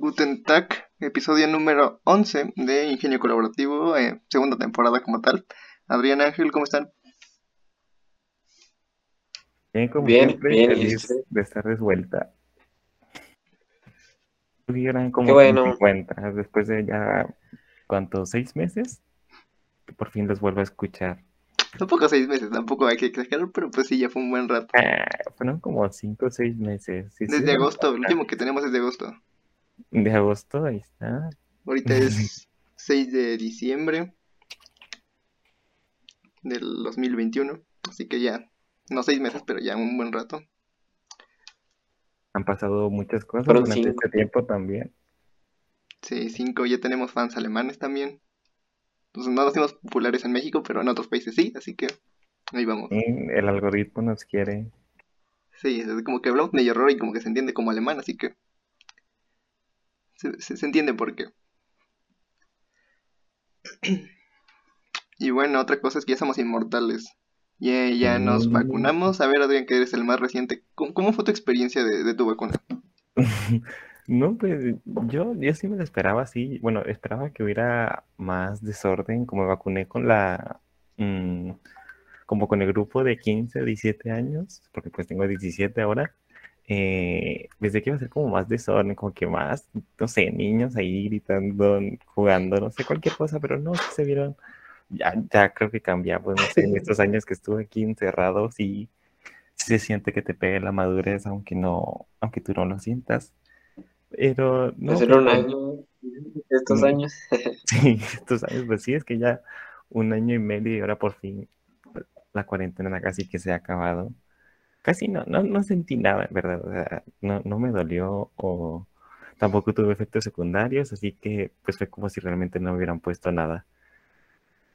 Guten Tag, episodio número 11 de Ingenio Colaborativo, eh, segunda temporada como tal. Adrián Ángel, ¿cómo están? Bien, como Bien, siempre, bien, feliz de estar de vuelta. Como Qué bueno. encuentras después de ya, ¿cuántos? ¿Seis meses? Que por fin los vuelvo a escuchar. Tampoco seis meses, tampoco hay que exagerar, pero pues sí, ya fue un buen rato. Ah, fueron como cinco o seis meses. Sí, Desde agosto, el último que tenemos es de agosto. De agosto, ahí está. Ahorita es 6 de diciembre del 2021, así que ya, no seis meses, pero ya un buen rato. Han pasado muchas cosas durante cinco. este tiempo también. Sí, cinco, ya tenemos fans alemanes también. Entonces no nos hicimos populares en México, pero en otros países sí, así que ahí vamos. El algoritmo nos quiere. Sí, es como que hablamos medio raro y como que se entiende como alemán, así que se, se- se entiende por qué. Y bueno, otra cosa es que ya somos inmortales. Ya, ya nos Mm. vacunamos. A ver, Adrián, que eres el más reciente. ¿Cómo, cómo fue tu experiencia de, de tu vacuna? No, pues yo, yo sí me lo esperaba así. Bueno, esperaba que hubiera más desorden, como me vacuné con la, mm, como con el grupo de 15, 17 años, porque pues tengo 17 ahora. Eh, pensé que iba a ser como más desorden, como que más, no sé, niños ahí gritando, jugando, no sé, cualquier cosa, pero no, se vieron, ya, ya creo que cambiamos, no sé, en estos años que estuve aquí encerrado, sí, sí se siente que te pega la madurez, aunque no, aunque tú no lo sientas. Pero no, pues, un con- año, estos Mm. años. Sí, estos años, pues sí, es que ya un año y medio y ahora por fin la cuarentena casi que se ha acabado. Casi no, no, no sentí nada, en verdad, o sea, no, no me dolió o tampoco tuve efectos secundarios, así que pues fue como si realmente no hubieran puesto nada.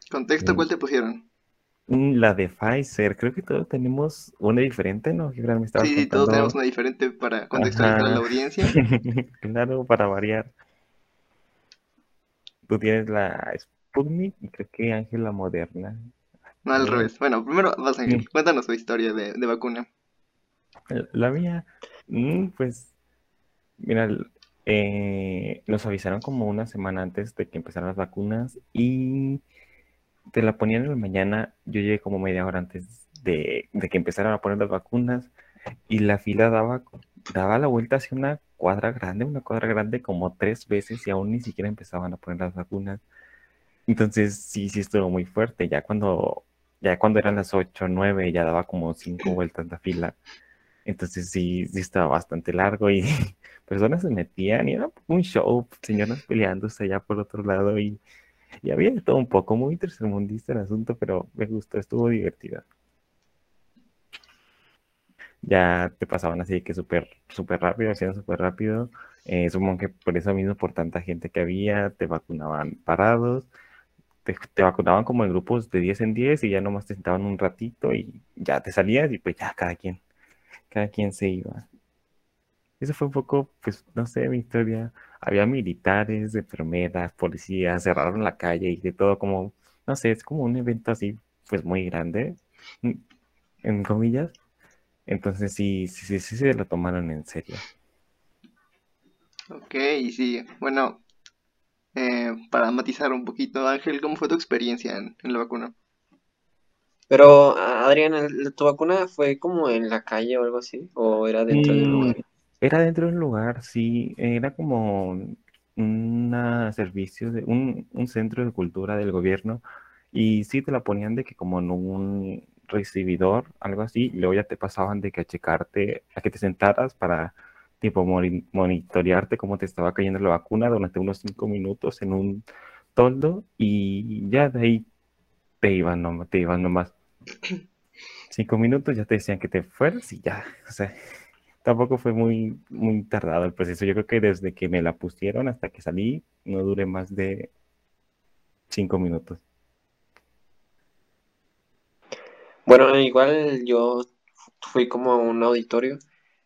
¿Contexto Mm. cuál te pusieron? Mm, La de Pfizer, creo que todos tenemos una diferente, ¿no? Me Sí, todos tenemos una diferente para contextualizar a la audiencia. Claro, para variar. Tú tienes la Sputnik y creo que Ángel la Moderna. No, al revés. Bueno, primero vas, Ángel. Mm. Cuéntanos tu historia de, de vacuna. La mía, mm, pues, mira, eh, nos avisaron como una semana antes de que empezaran las vacunas y te la ponían en la mañana. Yo llegué como media hora antes de, de que empezaran a poner las vacunas y la fila daba, daba la vuelta hacia una cuadra grande, una cuadra grande como tres veces y aún ni siquiera empezaban a poner las vacunas. Entonces sí, sí estuvo muy fuerte. Ya cuando, ya cuando eran las 8 o 9 ya daba como cinco vueltas la fila. Entonces sí, sí estaba bastante largo y personas se metían y era un show, señoras peleándose allá por otro lado y, y había todo un poco, muy tercermundista el asunto, pero me gustó, estuvo divertida. Ya te pasaban así que súper, súper rápido, hacían súper rápido. Eh, supongo que por eso mismo, por tanta gente que había, te vacunaban parados, te, vacunaban como en grupos de 10 en 10 y ya nomás te sentaban un ratito y ya te salías y pues ya cada quien cada quien se iba. Eso fue un poco, pues, no sé, mi historia. Había militares, enfermeras, policías, cerraron la calle y de todo como, no sé, es como un evento así, pues, muy grande, mm, en comillas. Entonces sí, sí, sí, sí se lo tomaron en serio. Ok, sí. Bueno, eh, para matizar un poquito, Ángel, ¿cómo fue tu experiencia en, en la vacuna? Pero, Adrián, ¿el- ¿tu vacuna fue como en la calle o algo así? ¿O era dentro de un Mm, lugar? Era dentro de un lugar, sí, era como un servicio, de, un, un centro de cultura del gobierno y sí te la ponían de que como en un recibidor, algo así, y luego ya te pasaban de que a checarte, a que te sentaras para tipo moni- monitorearte cómo te estaba cayendo la vacuna durante unos cinco minutos en un toldo y ya de ahí te iban nomás, te iban nomás cinco minutos, ya te decían que te fueras y ya, o sea, tampoco fue muy, muy tardado el proceso. Yo creo que desde que me la pusieron hasta que salí, no duré más de cinco minutos. Bueno, igual yo fui como a un auditorio,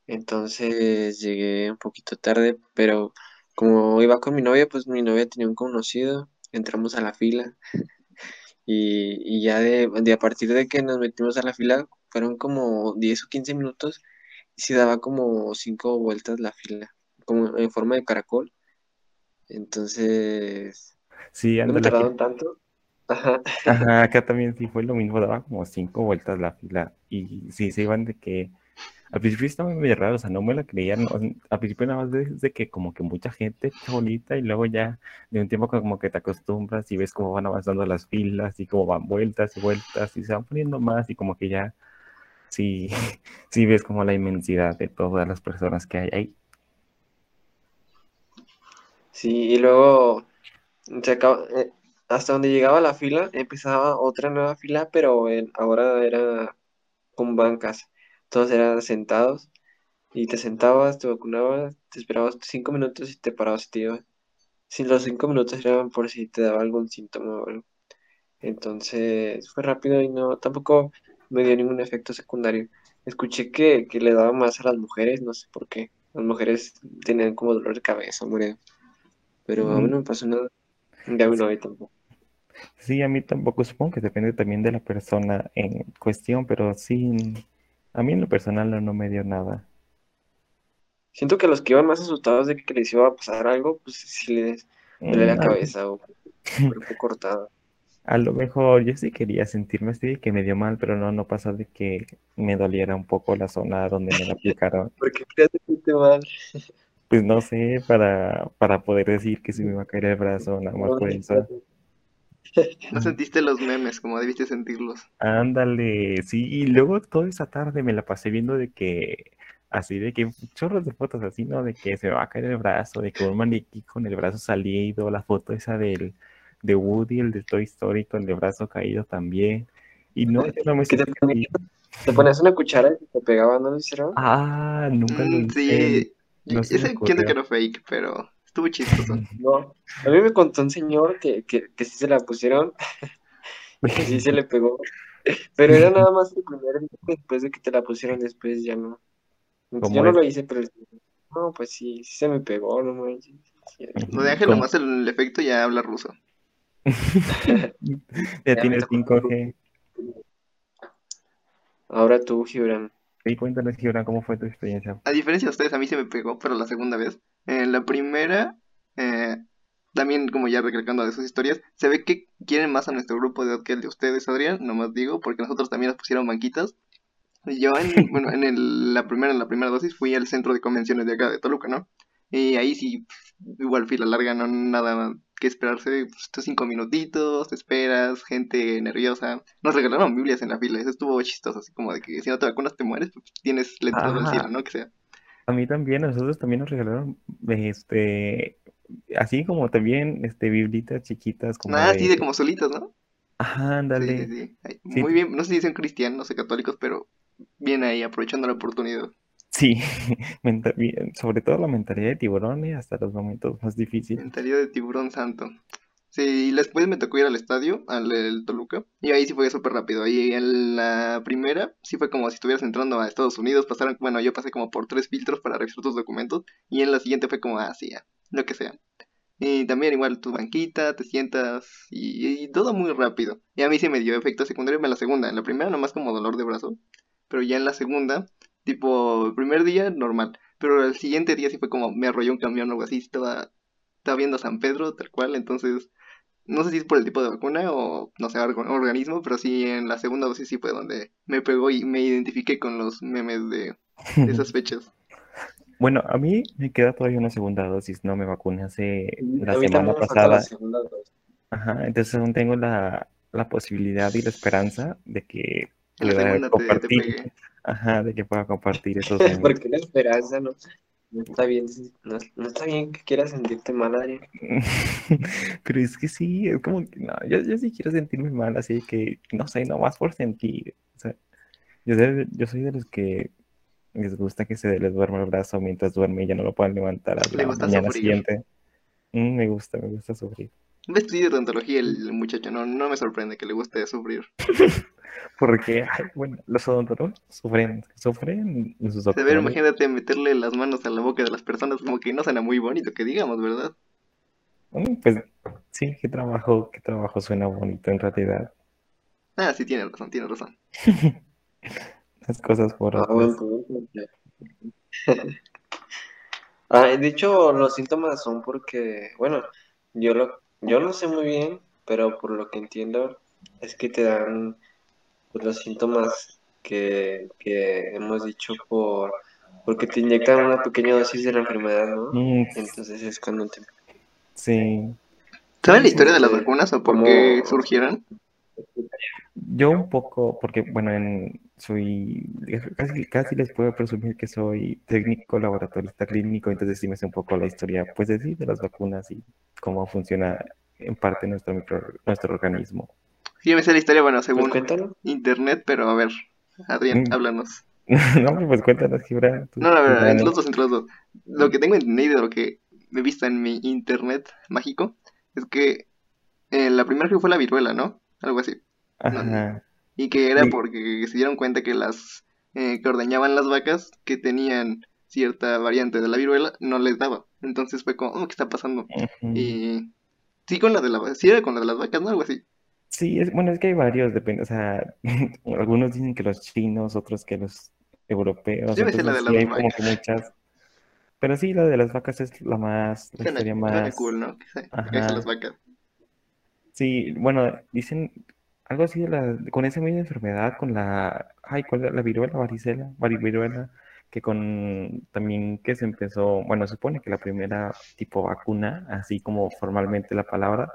entonces llegué un poquito tarde, pero como iba con mi novia, pues mi novia tenía un conocido, entramos a la fila y, y ya de, de a partir de que nos metimos a la fila, fueron como 10 o 15 minutos y se daba como cinco vueltas la fila, como en forma de caracol. Entonces, Sí, no me aquí- tardaron tanto. Ajá. Ajá, acá también sí fue lo mismo, daba como cinco vueltas la fila y sí se iban de que al principio estaba medio raro, o sea, no me la creían, no, al principio nada más ves de que como que mucha gente bonita y luego ya de un tiempo como que te acostumbras y ves cómo van avanzando las filas y cómo van vueltas y vueltas y se van poniendo más y como que ya sí, sí ves como la inmensidad de todas las personas que hay ahí. Sí, y luego eh, hasta donde llegaba la fila, empezaba otra nueva fila, pero en- ahora era con bancas. Todos eran sentados y te sentabas, te vacunabas, te esperabas cinco minutos y te parabas y te ibas. Si los cinco minutos eran por si te daba algún síntoma o algo. Entonces fue rápido y no, tampoco me dio ningún efecto secundario. Escuché que, que le daba más a las mujeres, no sé por qué. Las mujeres tenían como dolor de cabeza, murió. Pero a mí no me pasó nada. Ya a mi novia tampoco. Sí, a mí tampoco, supongo que depende también de la persona en cuestión, pero sí, a mí en lo personal no, no me dio nada. Siento que los que iban más asustados de que les iba a pasar algo, pues sí les duele la Mm, cabeza o cuerpo cortado. A lo mejor yo sí quería sentirme así, que me dio mal, pero no, no pasó de que me doliera un poco la zona donde me la aplicaron. ¿Por qué crees que te mal? Pues no sé, para, para poder decir que se me iba a caer el brazo, nada más por eso. No sentiste los memes como debiste sentirlos. Ándale, sí, y luego toda esa tarde me la pasé viendo de que, así de que, chorros de fotos así, ¿no? De que se me va a caer el brazo, de que un maniquí con el brazo salido, la foto esa del, de Woody, el de Toy Story con el brazo caído también. Y no, no me ¿Qué te ponías? Te ponías una cuchara y te pegaba, ¿no lo hicieron? Ah, nunca lo Mm, hice. sí, no ese entiendo que era fake, pero estuvo chistoso. No. A mí me contó un señor que, que, que sí se la pusieron, que sí se le pegó. Pero era nada más el primer día después de que te la pusieron, después ya no. ¿Cómo Yo no lo hice, pero el no, pues sí, sí se me pegó, no manches. Sí, Lo de Ángel ¿Cómo? nomás el efecto ya habla ruso. Ya Ya tienes me tocó. 5G. Ahora tú, Gibran. Sí, cuéntanos, Gibran, ¿cómo fue tu experiencia? A diferencia de ustedes, a mí se me pegó, pero la segunda vez. En la primera, eh, también como ya recalcando de sus historias, se ve que quieren más a nuestro grupo de edad que el de ustedes, Adrián, nomás digo, porque nosotros también nos pusieron banquitas. Y yo en, bueno, en el- la primera, en la primera dosis fui al centro de convenciones de acá de Toluca, ¿no? Y ahí sí, igual fila larga, no nada que esperarse, pues, estos cinco minutitos, te esperas, gente nerviosa. Nos regalaron Biblias en la fila, eso estuvo chistoso, así como de que si no te vacunas te mueres, pues tienes al Ah. cielo, ¿no? Que sea. A mí también, a nosotros también nos regalaron, este, así como también, este, biblitas chiquitas, como Ah, de, sí, de como solitos, ¿no? ajá, ándale, sí, sí. Sí. Muy bien, no sé si son cristianos o católicos, pero bien ahí, aprovechando la oportunidad. sí, sobre todo la mentalidad de tiburón, eh, hasta los momentos más difíciles. Mentalidad de tiburón santo. Sí, y después me tocó ir al estadio, al Toluca, y ahí sí fue súper rápido. Ahí en la primera, sí fue como si estuvieras entrando a Estados Unidos, pasaron, bueno, yo pasé como por tres filtros para revisar tus documentos, y en la siguiente fue como, ah, sí, ya, lo que sea. Y también igual tu banquita, te sientas, y, y todo muy rápido. Y a mí sí me dio efecto secundario en la segunda, en la primera nomás como dolor de brazo, pero ya en la segunda, tipo, el primer día normal, pero el siguiente día sí fue como, me arrolló un camión o algo así, estaba estaba viendo a San Pedro, tal cual, entonces no sé si es por el tipo de vacuna o no sé, orga- organismo, pero sí en la segunda dosis sí fue donde me pegó y me identifiqué con los memes de, de esas fechas. Bueno, a mí me queda todavía una segunda dosis, no me vacuné hace la A mí semana pasada, la ajá, entonces aún tengo la, la posibilidad y la esperanza de que En la pueda segunda te, te compartir, pegué. ajá, de que pueda compartir esos memes. Porque la esperanza no, no está bien, no, no está bien que quieras sentirte mal, Adrián. Pero es que sí, es como que no, yo, yo sí quiero sentirme mal, así que no sé, nomás por sentir. O sea, yo, soy- yo soy de los que les gusta que se les duerma el brazo mientras duerme y ya no lo puedan levantar a Le la gusta mañana sufrir. siguiente. Mm, me gusta, me gusta sufrir. Va a estudiar odontología el, el muchacho, no, no me sorprende que le guste sufrir. Porque, ay, bueno, los odontólogos sufren, sufren en sus ver, doctores. imagínate meterle las manos a la boca de las personas, como que no suena muy bonito, que digamos, ¿verdad? Mm, Pues sí, qué trabajo, qué trabajo suena bonito en realidad. Ah, sí, tiene razón, tiene razón. Las cosas por Ah, punto. Ah, de hecho, los síntomas son porque, bueno, yo lo, yo no sé muy bien, pero por lo que entiendo es que te dan pues, los síntomas que, que hemos dicho por porque te inyectan una pequeña dosis de la enfermedad, ¿no? Mm, Entonces es cuando te... sí. ¿Saben la historia de las vacunas o por qué surgieron? Yo un poco, porque bueno, en, soy, casi, casi les puedo presumir que soy técnico laboratorista clínico, entonces sí me sé un poco la historia, pues de sí, de las vacunas y cómo funciona en parte nuestro, micro- nuestro organismo. Sí, me sé la historia, bueno, Pues según cuéntalo. internet, pero a ver, Adrián, Mm. háblanos. No, pues cuéntanos, Gibran. tú- No, a tú ver, dale. entre los dos, entre los dos. Lo que tengo entendido lo que he visto en mi internet mágico es que eh, la primera que fue la viruela, ¿no? Algo así. Ajá. Y que era porque se dieron cuenta que las eh, que ordeñaban las vacas que tenían cierta variante de la viruela no les daba. Entonces fue como, oh, ¿qué está pasando? Y sí con la de la sí era con la de las vacas, ¿no? Algo así. Sí, es, bueno, es que hay varios, depende, o sea, algunos dicen que los chinos, otros que los europeos, me sé la de las sí hay como vacas. que muchas, pero sí, la de las vacas es la más, la historia suena más, cool, ¿no? Que las vacas. sí, bueno, dicen algo así de la, con esa misma enfermedad, con la, ay, ¿cuál era? La viruela, varicela, vari- viruela, que con, también que se empezó, bueno, se supone que la primera tipo vacuna, así como formalmente la palabra,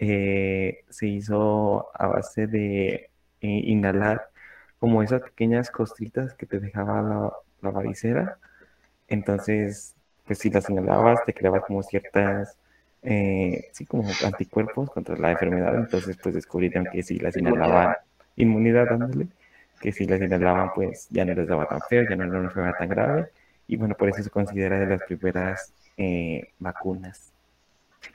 eh, se hizo a base de eh, inhalar como esas pequeñas costritas que te dejaba la, la varicela. Entonces, pues si las inhalabas, te creaba como ciertas, eh, sí, como anticuerpos contra la enfermedad. Entonces, pues descubrieron que si las inhalaban, inmunidad dándole, que si las inhalaban, pues ya no les daba tan feo, ya no era una enfermedad tan grave. Y bueno, por eso se considera de las primeras eh, vacunas.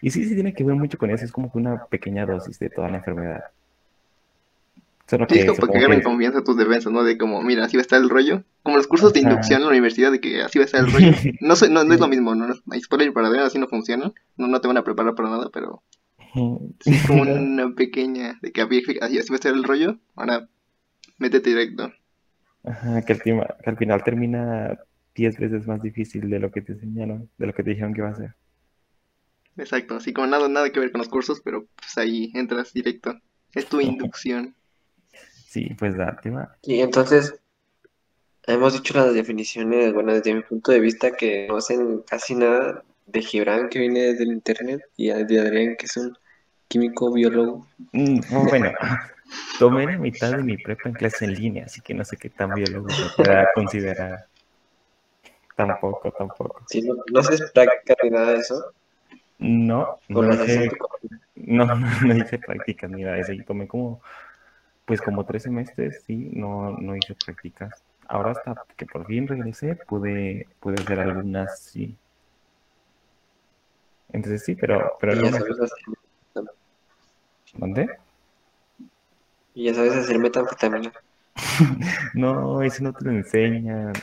Y sí, sí tiene que ver mucho con eso, es como que una pequeña dosis de toda la enfermedad. Solo Sí, es que como que que confianza tus defensas, ¿no? De como, mira, así va a estar el rollo. Como los cursos de inducción en la universidad, de que así va a estar el rollo. No, sé, no, no es lo mismo, ¿no? Hay spoiler para ver, así no funciona. No, no te van a preparar para nada, pero sí es como una pequeña, de que así así va a estar el rollo. Ahora, métete directo. Ajá, que que al final termina 10 veces más difícil de lo que te enseñaron, de lo que te dijeron que iba a ser. Exacto, así como nada, nada que ver con los cursos, pero pues ahí entras directo. Es tu inducción. Sí, pues date, va. Y entonces, hemos dicho las definiciones, bueno, desde mi punto de vista, que no hacen casi nada de Gibran, que viene desde el internet, y de Adrián, que es un químico biólogo. Mm, Bueno, tomé la mitad de mi prepa en clase en línea, así que no sé qué tan biólogo se pueda considerar. Tampoco, tampoco. Sí, no, no haces práctica ni nada de eso, No, no hice, no, no, hice prácticas eso. Y tomé como, pues como tres semestres, sí, no, no hice prácticas. Ahora hasta que por fin regresé, pude, pude hacer algunas, sí. Entonces sí, pero, pero no me... ¿Dónde? y ya sabes hacer metanfetamina. No, eso no te lo enseñan.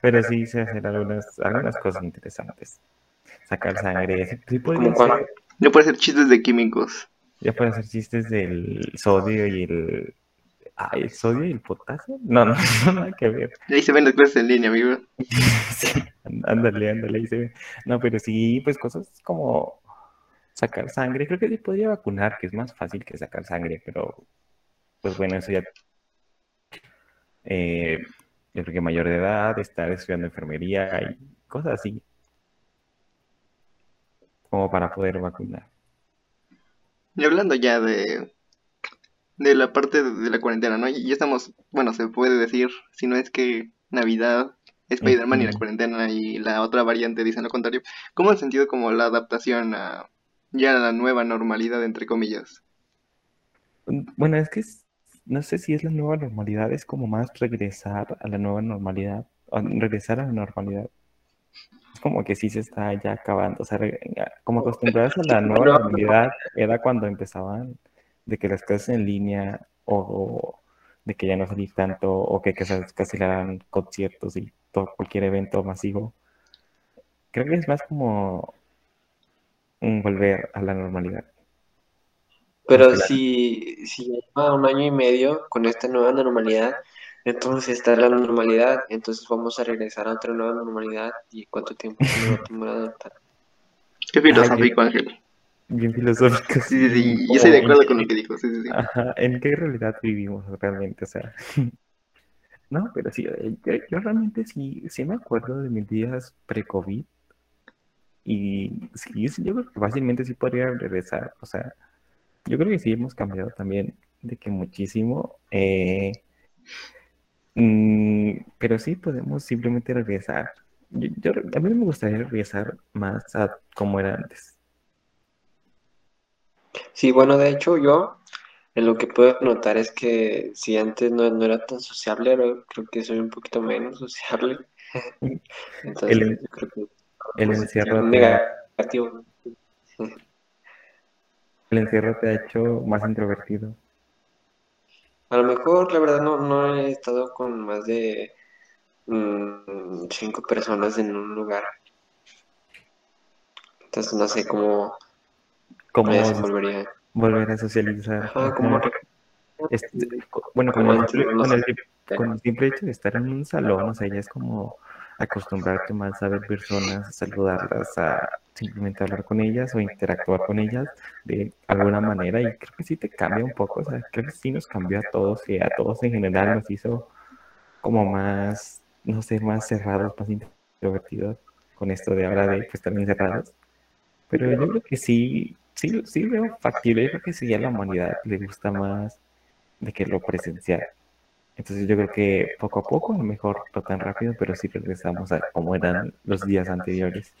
Pero sí sé hacer algunas, algunas cosas interesantes. Sacar sangre. Sí, sí podría ¿Cómo cuál? hacer- chistes de químicos. ya puedo hacer chistes del sodio y el... Ay, ¿el sodio y el potasio? No, no, no, nada que ver. Ahí se ven las clases en línea, amigo. Sí, ándale, ándale, ahí se ve. No, pero sí, pues cosas como sacar sangre. Creo que sí podría vacunar, que es más fácil que sacar sangre, pero pues bueno, eso ya... Eh, yo creo que mayor de edad, estar estudiando enfermería y cosas así. Como para poder vacunar. Y hablando ya de, de la parte de, la cuarentena, ¿no? Y ya estamos, bueno, se puede decir, si no es que Navidad, Spider-Man y la cuarentena y la otra variante dicen lo contrario. ¿Cómo han sentido como la adaptación a ya la nueva normalidad, entre comillas? Bueno, es que es- no sé si es la nueva normalidad, es como más regresar a la nueva normalidad, regresar a la normalidad. Es como que sí se está ya acabando, o sea, re- como acostumbrarse a la nueva normalidad era cuando empezaban de que las clases en línea o, o de que ya no salir tanto o que, que cancelaran conciertos y todo, cualquier evento masivo. Creo que es más como un volver a la normalidad. Pero si, si lleva un año y medio con esta nueva normalidad, Entonces está la normalidad, entonces vamos a regresar a otra nueva normalidad y cuánto tiempo va a tomar adaptar. Qué filosófico, Ángel. Bien filosófico. Sí, sí, sí. Yo estoy de acuerdo con lo que dijo. Sí, sí, sí. Ajá, ¿en qué realidad vivimos realmente? O sea, no, pero sí, eh, yo, yo realmente sí, sí me acuerdo de mis días pre-COVID y sí, sí, yo creo que fácilmente sí podría regresar. O sea, yo creo que sí hemos cambiado también de que muchísimo. eh, mm, pero sí podemos simplemente regresar. Yo, yo- a mí me gustaría regresar más a como era antes. Sí, bueno, de hecho yo en lo que puedo notar es que si antes no, no era tan sociable, ahora creo que soy un poquito menos sociable. Entonces El, yo creo que el pues, encierro te negativo. el encierro te ha hecho más introvertido. A lo mejor, la verdad, no, no he estado con más de mm, cinco personas en un lugar. Entonces no sé cómo me Como desenvolvería. volver a socializar. Ajá, como, Ajá. Este, bueno, como con el, con el, con el simple hecho de estar en un salón, o sea, ya es como acostumbrarte más a ver personas, a saludarlas, a simplemente hablar con ellas o interactuar con ellas de alguna manera y creo que sí te cambia un poco, o sea, creo que sí nos cambió a todos y a todos en general nos hizo como más, no sé, más cerrados, más introvertidos con esto de ahora de pues, estar encerrados. Pero yo creo que sí, sí, sí veo factible, yo creo que sí a la humanidad le gusta más de que lo presencial. Entonces yo creo que poco a poco, a lo mejor no tan rápido, pero sí regresamos a como eran los días anteriores.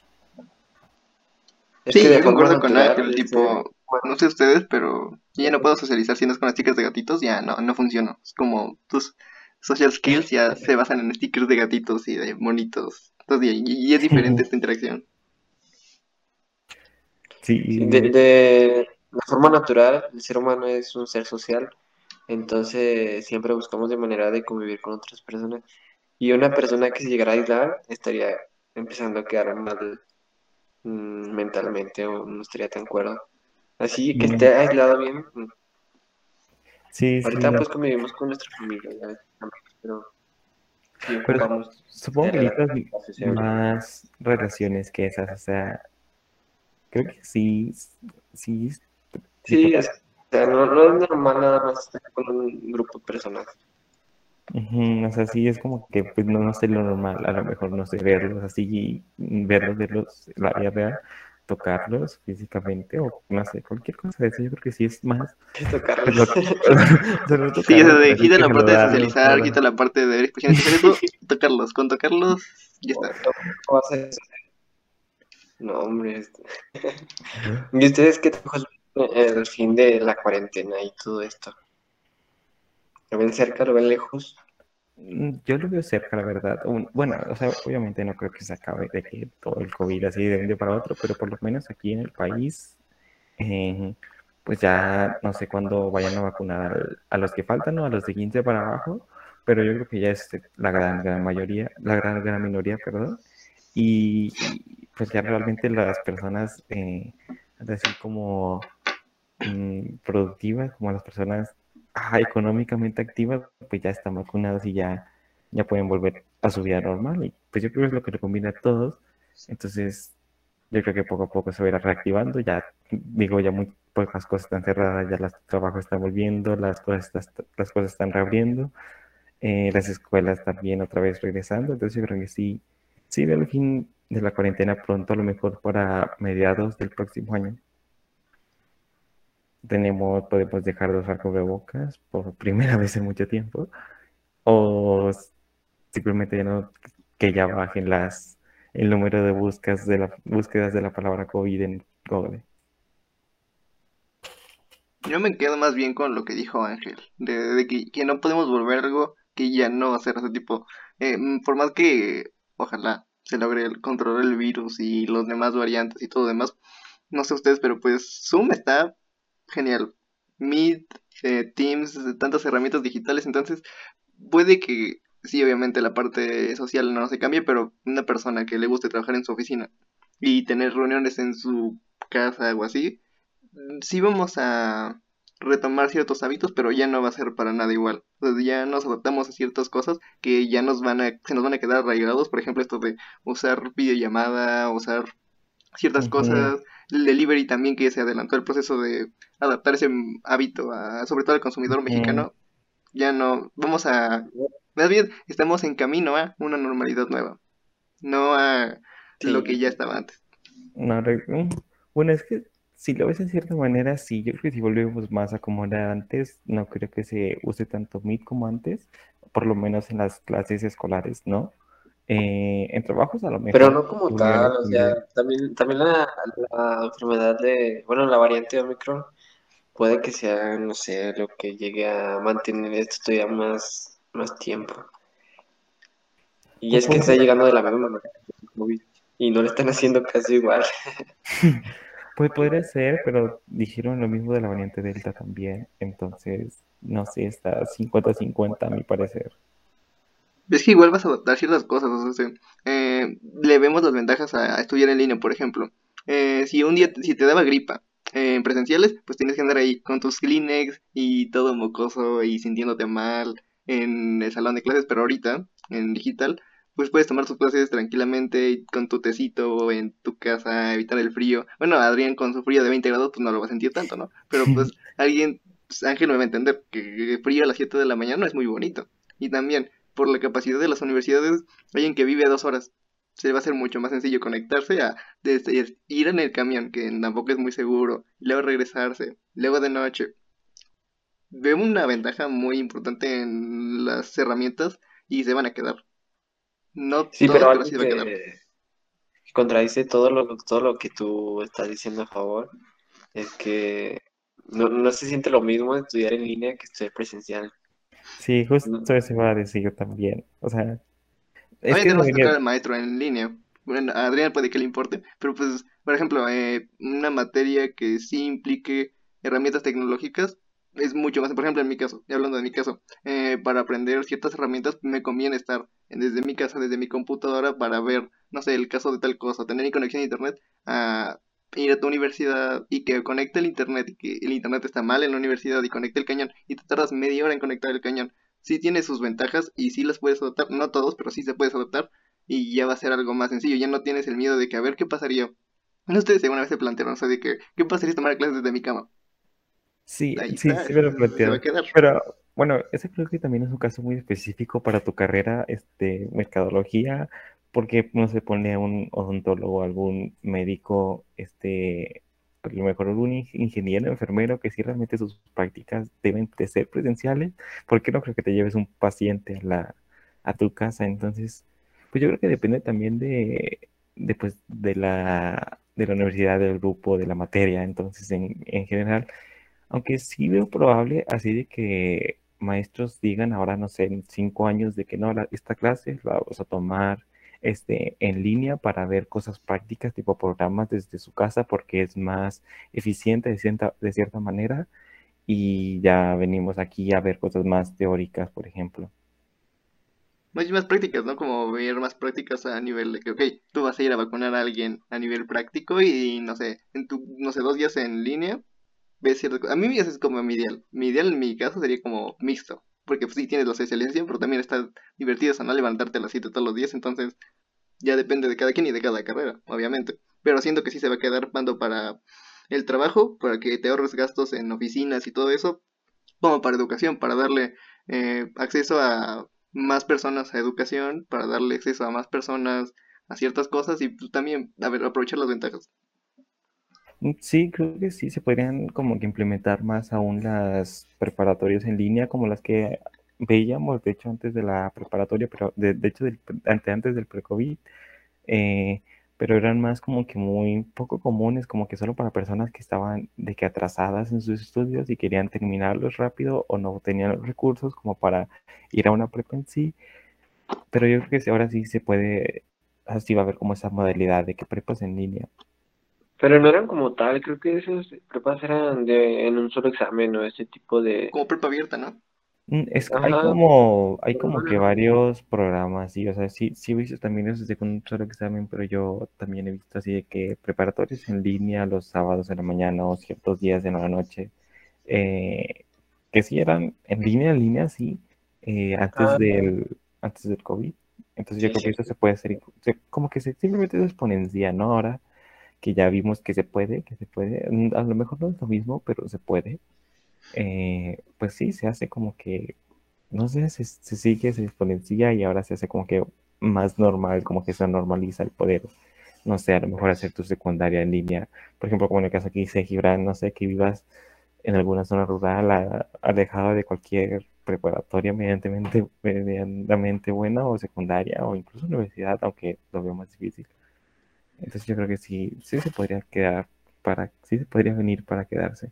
Es Sí, que de yo concuerdo con Ángel, este, tipo, no sé ustedes, pero yo ya no puedo socializar si no es con las chicas de gatitos, ya no, no funciona. Es como tus social skills ya se basan en stickers de gatitos y de monitos. Entonces, y, y es diferente esta interacción. Sí, de, de la forma natural, el ser humano es un ser social, entonces siempre buscamos de manera de convivir con otras personas. Y una persona que se llegara a aislar estaría empezando a quedar mal mentalmente o no estaría tan cuerdo. Así que Mm. esté aislado bien. mm. sí, sí, Ahorita pues convivimos con nuestra familia, pero sí Pero supongo que necesitas más relaciones que esas, o sea, creo que sí, sí, Sí, es- o sea, no, no es normal nada más estar con un grupo de personas. O sea, sí es como que pues no, no sé lo normal, a lo mejor no sé verlos así, verlos, verlos la vida real, tocarlos físicamente o no sé, cualquier cosa de eso, yo creo que sí es más, tocarlos. pues, lo- Sí, eso de quita la parte de socializar, quita la parte de ver expresiones tocarlos. Con tocarlos, ya está. No, hombre. este- ¿Y ustedes qué es el fin de la cuarentena y todo esto? ¿Lo ven cerca, lo ven lejos? Mm, Yo lo veo cerca, la verdad. Bueno, o sea, obviamente no creo que se acabe de que todo el COVID así de un día para otro, pero por lo menos aquí en el país, eh, pues ya no sé cuándo vayan a vacunar a los que faltan, ¿no? A los de 15 para abajo, pero yo creo que ya es la gran, gran mayoría, la gran, gran minoría, perdón. Y, y, pues ya realmente las personas, eh, así como mm, productivas, como las personas ah, económicamente activas, pues ya están vacunadas y ya, ya pueden volver a su vida normal. Y pues yo creo que es lo que le conviene a todos. Entonces, yo creo que poco a poco se va a ir reactivando. Ya, digo, ya muy pocas cosas están cerradas, ya los trabajos están volviendo, las cosas, está- las cosas están reabriendo, eh, las escuelas también otra vez regresando. Entonces, yo creo que sí, sí el fin de la cuarentena pronto, a lo mejor para mediados del próximo año tenemos, podemos dejar de usar cubrebocas por primera vez en mucho tiempo, o simplemente ya no, que ya bajen las, el número de búsquedas de la, búsquedas de la palabra COVID en Google. Yo me quedo más bien con lo que dijo Ángel, de, que, no podemos volver algo que ya no va a ser ese tipo. Eh, por más que ojalá se logre controlar el virus y los demás variantes y todo demás, no sé ustedes, pero pues Zoom está genial. Meet, eh, Teams, tantas herramientas digitales, entonces puede que sí, obviamente la parte social no se cambie, pero una persona que le guste trabajar en su oficina y tener reuniones en su casa o así, sí vamos a retomar ciertos hábitos, pero ya no va a ser para nada igual. ya nos adaptamos a ciertas cosas que ya nos van a, se nos van a quedar arraigados, por ejemplo, esto de usar videollamada, usar ciertas cosas, el delivery también que se adelantó el proceso de adaptar ese hábito a, sobre todo al consumidor mexicano, ya no, vamos a, más bien estamos en camino a una normalidad nueva, no a lo que ya estaba antes. No, mm, bueno, es que si lo ves de cierta manera, sí, yo creo que si volvemos más a como era antes, no creo que se use tanto Meet como antes, por lo menos en las clases escolares, ¿no? Eh, en trabajos a lo mejor. Pero no como tal, o sea, también, también la, enfermedad de, bueno, la variante de Omicron puede que sea, no sé, lo que llegue a mantener esto todavía más, más tiempo. Y es que está llegando de la misma manera y no lo están haciendo casi igual. Pues podría ser, pero dijeron lo mismo de la variante Delta también. Entonces, no sé, está 50-50 a mi parecer. Es que igual vas a adaptar ciertas cosas. O sea, eh, le vemos las ventajas a, estudiar en línea, por ejemplo. Eh, si un día si te daba gripa en presenciales, pues tienes que andar ahí con tus Kleenex y todo mocoso y sintiéndote mal en el salón de clases, pero ahorita en digital pues puedes tomar tus clases tranquilamente con tu tecito en tu casa, evitar el frío. Bueno, Adrián con su frío de 20 grados, pues no lo va a sentir tanto, ¿no? Pero pues alguien, pues, Ángel me va a entender que frío a las 7 de la mañana no es muy bonito. Y también, por la capacidad de las universidades, alguien que vive a dos horas, se le va a hacer mucho más sencillo conectarse a ir en el camión, que tampoco es muy seguro, y luego regresarse, luego de noche. Veo una ventaja muy importante en las herramientas y se van a quedar. No sí, pero algo que, contradice todo lo, todo lo que tú estás diciendo a favor es que no, se siente lo mismo estudiar en línea que estudiar presencial. Sí, justo eso iba a decir yo también. O sea, es que no el maestro en línea. Bueno, a Adrián puede que le importe, pero pues, por ejemplo, eh, una materia que sí implique herramientas tecnológicas, es mucho más, por ejemplo, en mi caso, y hablando de mi caso, eh, para aprender ciertas herramientas me conviene estar desde mi casa, desde mi computadora, para ver, no sé, el caso de tal cosa, tener mi conexión a internet, a ir a tu universidad y que conecte el internet, y que el internet está mal en la universidad y conecte el cañón, y te tardas media hora en conectar el cañón. Sí tiene sus ventajas y sí las puedes adoptar, no todos, pero sí se puedes adoptar y ya va a ser algo más sencillo, ya no tienes el miedo de que a ver qué pasaría. No ustedes alguna vez se plantearon, o sea, de que, ¿qué pasaría si tomar clases desde mi cama? Sí, sí, sí me lo planteo. Pero bueno, ese creo que también es un caso muy específico para tu carrera, este, mercadología, porque no se pone un odontólogo, algún médico, este, a lo mejor algún ingeniero, enfermero, que si realmente sus prácticas deben de ser presenciales, porque no creo que te lleves un paciente a la, a tu casa. Entonces, pues yo creo que depende también de, de, pues, de la, de la universidad, del grupo, de la materia. Entonces, en, en general, aunque sí veo probable así de que maestros digan ahora, no sé, en cinco años de que no, esta clase la vamos a tomar este, en línea para ver cosas prácticas, tipo programas desde su casa, porque es más eficiente de cierta, de cierta manera. Y ya venimos aquí a ver cosas más teóricas, por ejemplo. Más, más prácticas, ¿no? Como ver más prácticas a nivel de que, ok, tú vas a ir a vacunar a alguien a nivel práctico y, no sé, en tu, no sé, dos días en línea, a mí es como mi ideal. Mi ideal en mi caso sería como mixto. Porque pues, sí tienes la socialización, pero también está divertido no levantarte a las 7 todos los días. Entonces ya depende de cada quien y de cada carrera, obviamente. Pero siento que sí se va a quedar mando para el trabajo, para que te ahorres gastos en oficinas y todo eso. Como para educación, para darle eh, acceso a más personas a educación, para darle acceso a más personas a ciertas cosas y pues, también a ver, aprovechar las ventajas. Mm, sí, creo que sí, se podrían como que implementar más aún las preparatorias en línea como las que veíamos, de hecho, antes de la preparatoria, pero de, hecho, del, antes, antes del pre-COVID, eh, pero eran más como que muy poco comunes, como que solo para personas que estaban de que atrasadas en sus estudios y querían terminarlos rápido o no tenían los recursos como para ir a una prepa en sí. Pero yo creo que ahora sí se puede, así va a haber como esa modalidad de que prepas en línea. Pero no eran como tal, creo que esas prepas eran de, en un solo examen o ese tipo de... Como prepa abierta, ¿no? Mm, es, hay como, hay como que varios programas, sí, o sea, sí, sí he visto también eso de con un solo examen, pero yo también he visto así de que preparatorios en línea los sábados en la mañana o ciertos días en la noche, eh, que sí eran en línea, en línea, sí, eh, antes, Ah. del, antes del COVID. Entonces yo Sí, creo que sí. eso se puede hacer, como que se, simplemente se exponencia, ¿no? Ahora que ya vimos que se puede, que se puede, mm, a lo mejor no es lo mismo, pero se puede. Eh, pues sí, se hace como que, no sé, se, se sigue, se exponencia y ahora se hace como que más normal, como que se normaliza el poder, no sé, a lo mejor hacer tu secundaria en línea, por ejemplo, como en el caso que dice Gibran, no sé, que vivas en alguna zona rural, a- alejado de cualquier preparatoria medianamente buena o secundaria o incluso universidad, aunque lo veo más difícil. Entonces yo creo que sí, sí se podría quedar para, sí se podría venir para quedarse.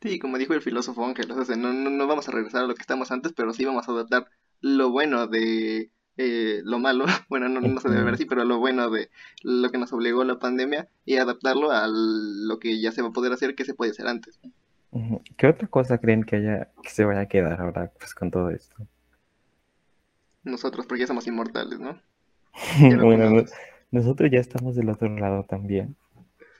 Sí, como dijo el filósofo Ángel, o sea, no, no, no vamos a regresar a lo que estamos antes, pero sí vamos a adaptar lo bueno de eh, lo malo, bueno, no, no se debe ver así, pero lo bueno de lo que nos obligó la pandemia y adaptarlo a lo que ya se va a poder hacer, que se puede hacer antes. ¿Qué otra cosa creen que haya, que se vaya a quedar ahora pues con todo esto? Nosotros, porque ya somos inmortales, ¿no? Bueno, nosotros ya estamos del otro lado también.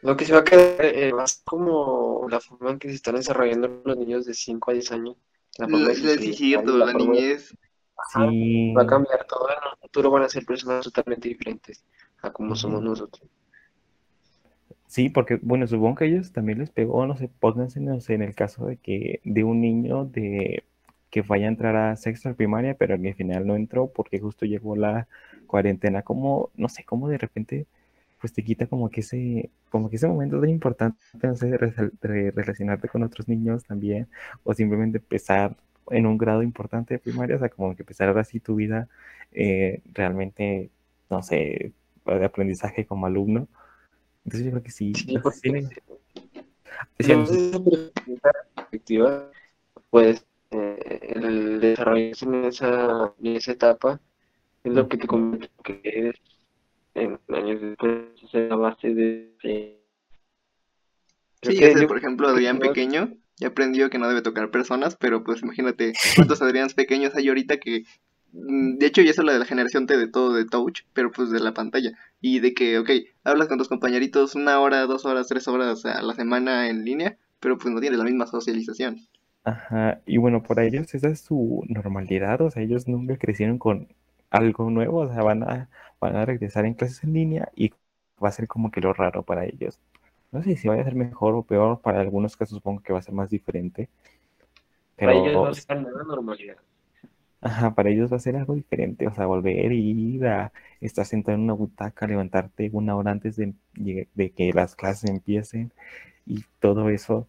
Lo que se va a quedar eh, ser como la forma en que se están desarrollando los niños de 5 a 10 años. La forma y cierto, la la forma niñez. Ajá, Sí, va a cambiar todo. En el futuro van a ser personas totalmente diferentes a como somos nosotros. sí, porque bueno, supongo que a ellos también les pegó, no sé, pónganse, no sé, en el caso de que de un niño de que vaya a entrar a sexto de primaria, pero que al final no entró porque justo llegó la cuarentena, como, no sé, como de repente pues te quita como que ese, como que ese momento tan importante, no sé, de, relacionarte con otros niños también, o simplemente empezar en un grado importante de primaria, o sea, como que empezar ahora sí tu vida eh, realmente, no sé, de aprendizaje como alumno. Entonces yo creo que sí, perspectiva, pues eh, el desarrollarse en esa, en esa etapa es lo que te lo que eres en años después, es la base de... Sí, sé, yo por ejemplo, Adrián pequeño ya aprendió que no debe tocar personas, pero pues imagínate cuántos Adrianes pequeños hay ahorita que, mm, de hecho ya es la de la generación T de todo de touch, pero pues de la pantalla, y de que, ok, hablas con tus compañeritos una hora, dos horas, tres horas a la semana en línea, pero pues no tienes la misma socialización. Ajá, y bueno, para ellos esa es su normalidad, o sea, ellos nunca crecieron con algo nuevo, o sea, van a, van a regresar en clases en línea y va a ser como que lo raro para ellos. No sé si vaya a ser mejor o peor, para algunos casos supongo que va a ser más diferente, para ellos pero va a ser nueva normalidad. ajá, para ellos va a ser algo diferente, o sea, volver y ir a estar sentado en una butaca, levantarte una hora antes de, de que las clases empiecen y todo eso.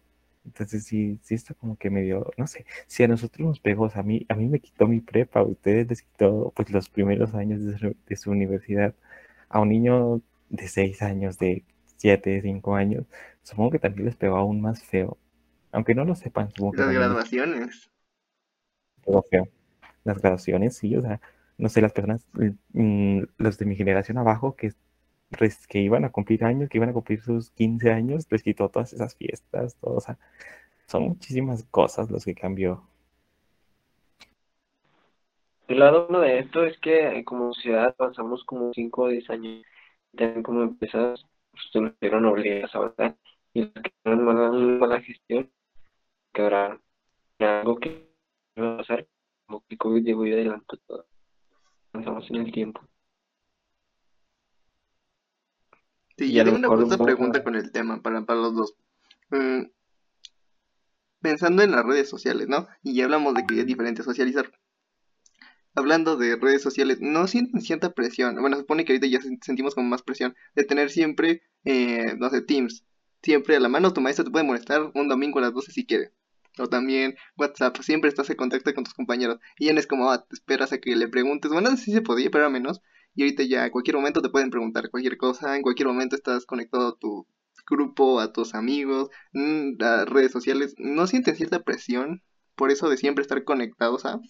Entonces sí, sí está como que medio, no sé, si a nosotros nos pegó, o sea, a mí, a mí me quitó mi prepa, a ustedes les quitó pues los primeros años de su, de su universidad, a un niño de 6 años, de 7, 5 años, supongo que también les pegó aún más feo, aunque no lo sepan, supongo Las graduaciones. feo. Las graduaciones, sí, o sea, no sé, las personas, mm, los de mi generación abajo que que iban a cumplir años, que iban a cumplir sus 15 años, les quitó todas esas fiestas, todo, o sea, son muchísimas cosas los que cambió. El lado bueno de esto es que eh, como sociedad avanzamos como 5 o 10 años. También como empresas pues, se nos vieron obligadas a avanzar. Y las que tuvieron mala, mala gestión, que habrá algo que va a pasar, como que COVID llegó y adelantó todo. Avanzamos en el tiempo. Sí, yo tengo una pregunta con el tema para, para los dos. Mm, pensando en las redes sociales, ¿no? Y ya hablamos de que es diferente socializar. Hablando de redes sociales, ¿no sienten cierta presión? Bueno, se supone que ahorita ya sen- sentimos como más presión de tener siempre, eh, no sé, Teams. Siempre a la mano tu maestro te puede molestar un domingo a las 12 si quiere. O también WhatsApp, siempre estás en contacto con tus compañeros. Y ya no es como, ah, te esperas a que le preguntes. Bueno, sí se podía, pero a menos. Y ahorita ya a cualquier momento te pueden preguntar cualquier cosa. En cualquier momento estás conectado a tu grupo, a tus amigos, mm, a redes sociales. ¿No sienten cierta presión por eso de siempre estar conectados a?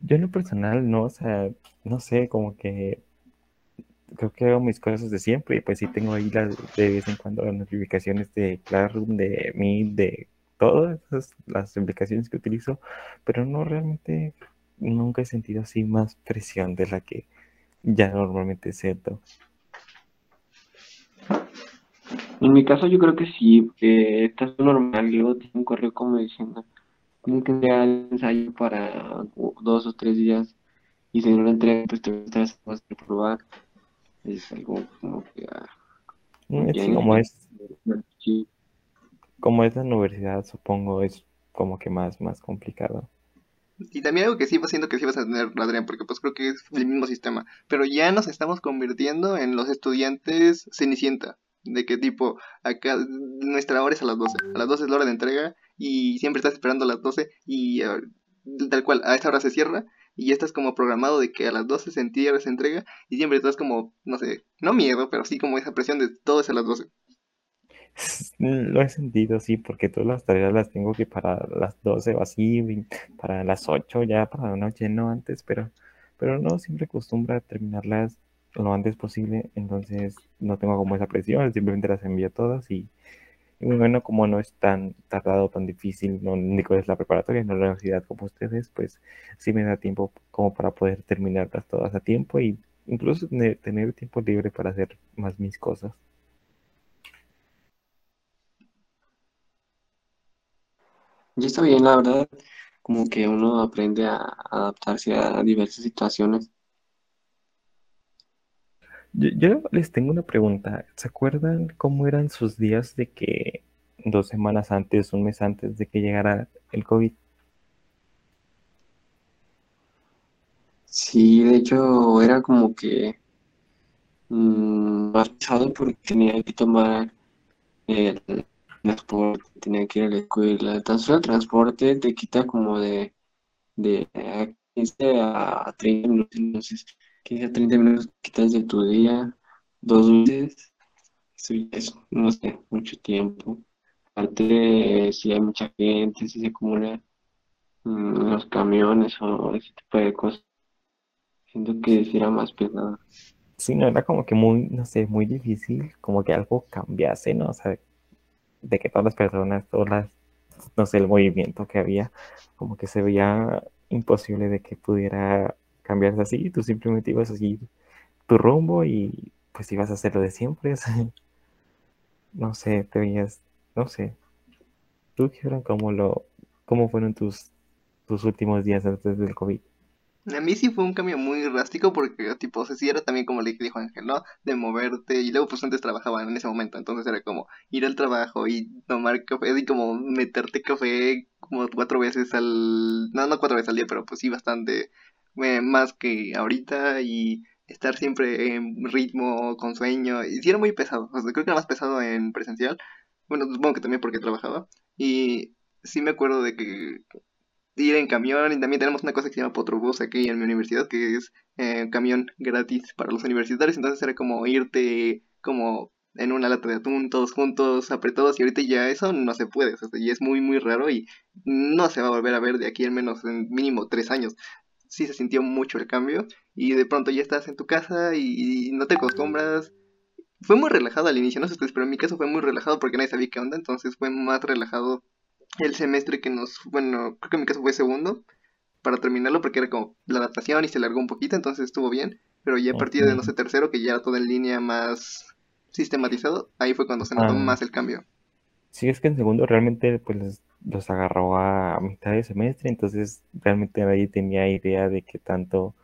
Yo en lo personal, no, o sea, no sé, como que creo que hago mis cosas de siempre y pues sí tengo ahí las de vez en cuando las notificaciones de Classroom, de Meet, de todas las aplicaciones que utilizo, pero no realmente nunca he sentido así más presión de la que ya normalmente siento. En mi caso yo creo que sí, porque está normal, luego tiene un correo como diciendo, tiene que entregar el ensayo para dos o tres días y si no lo entrega pues te vas a reprobar. Es algo como que... Ah, en- como es, sí. como es la universidad, supongo, es como que más, más complicado. Y también algo que sí va siendo que sí vas a tener, Adrián, porque pues creo que es el mismo sistema. Pero ya nos estamos convirtiendo en los estudiantes Cenicienta. De que tipo, acá nuestra hora es a las 12. A las 12 es la hora de entrega y siempre estás esperando a las 12 y eh, tal cual, a esa hora se cierra y ya estás como programado de que a las 12 se entierra, se entrega y siempre estás como, no sé, no miedo, pero sí como esa presión de todo es a las 12. Lo he sentido, sí, porque todas las tareas las tengo que para las 12 o así, para las 8 ya para la noche, no antes, pero, pero no, siempre acostumbro a terminarlas lo antes posible, entonces no tengo como esa presión, simplemente las envío todas y, bueno, como no es tan tardado, tan difícil, no único es la preparatoria, no la universidad como ustedes, pues sí me da tiempo como para poder terminarlas todas a tiempo y incluso tener tiempo libre para hacer más mis cosas. Y está bien, la verdad, como que uno aprende a adaptarse a diversas situaciones. Yo, yo les tengo una pregunta. ¿Se acuerdan cómo eran sus días de que dos semanas antes, un mes antes de que llegara el COVID? Sí, de hecho era como que mm, más pesado porque tenía que tomar el transporte, tenía que ir a la escuela. Tan solo el transporte te quita como de, de a 15 a 30 minutos, entonces 15 a 30 minutos quitas de tu día, dos veces, eso no sé, mucho tiempo. Aparte, si hay mucha gente, si se acumula mm, los camiones o ese tipo de cosas. Siento que sí era más pesado. Sí, no, era como que muy, no sé, muy difícil, como que algo cambiase, ¿no? O sea, de que todas las personas, todas las, no sé, el movimiento que había, como que se veía imposible de que pudiera cambiarse así, tú simplemente ibas a seguir tu rumbo y pues ibas a hacer lo de siempre, no sé, te veías, no sé, tú, Kieran, ¿cómo lo, cómo fueron tus, tus últimos días antes del COVID? A mí sí fue un cambio muy drástico porque, tipo, o sea, sí era también como le dijo Ángel, ¿no? De moverte y luego pues antes trabajaba en ese momento, entonces era como ir al trabajo y tomar café y como meterte café como cuatro veces al... No, no cuatro veces al día, pero pues sí bastante eh, más que ahorita y estar siempre en ritmo, con sueño, y sí era muy pesado, creo que era más pesado en presencial, bueno, supongo que también porque trabajaba, y sí me acuerdo de que ir en camión y también tenemos una cosa que se llama Potrobús aquí en mi universidad que es eh, camión gratis para los universitarios entonces era como irte como en una lata de atún todos juntos apretados y ahorita ya eso no se puede y es muy muy raro y no se va a volver a ver de aquí al menos en mínimo tres años. Sí se sintió mucho el cambio y de pronto ya estás en tu casa y, y no te acostumbras. Fue muy relajado al inicio no sé ustedes pero en mi caso fue muy relajado porque nadie sabía qué onda entonces fue más relajado el semestre que nos, bueno, creo que en mi caso fue segundo, para terminarlo porque era como la adaptación y se largó un poquito, entonces estuvo bien, pero ya a partir de, no sé, tercero, que ya era todo en línea más sistematizado, ahí fue cuando se notó Ah. más el cambio. Sí, es que en segundo realmente pues los, agarró a mitad de semestre, entonces realmente nadie tenía idea de qué tanto,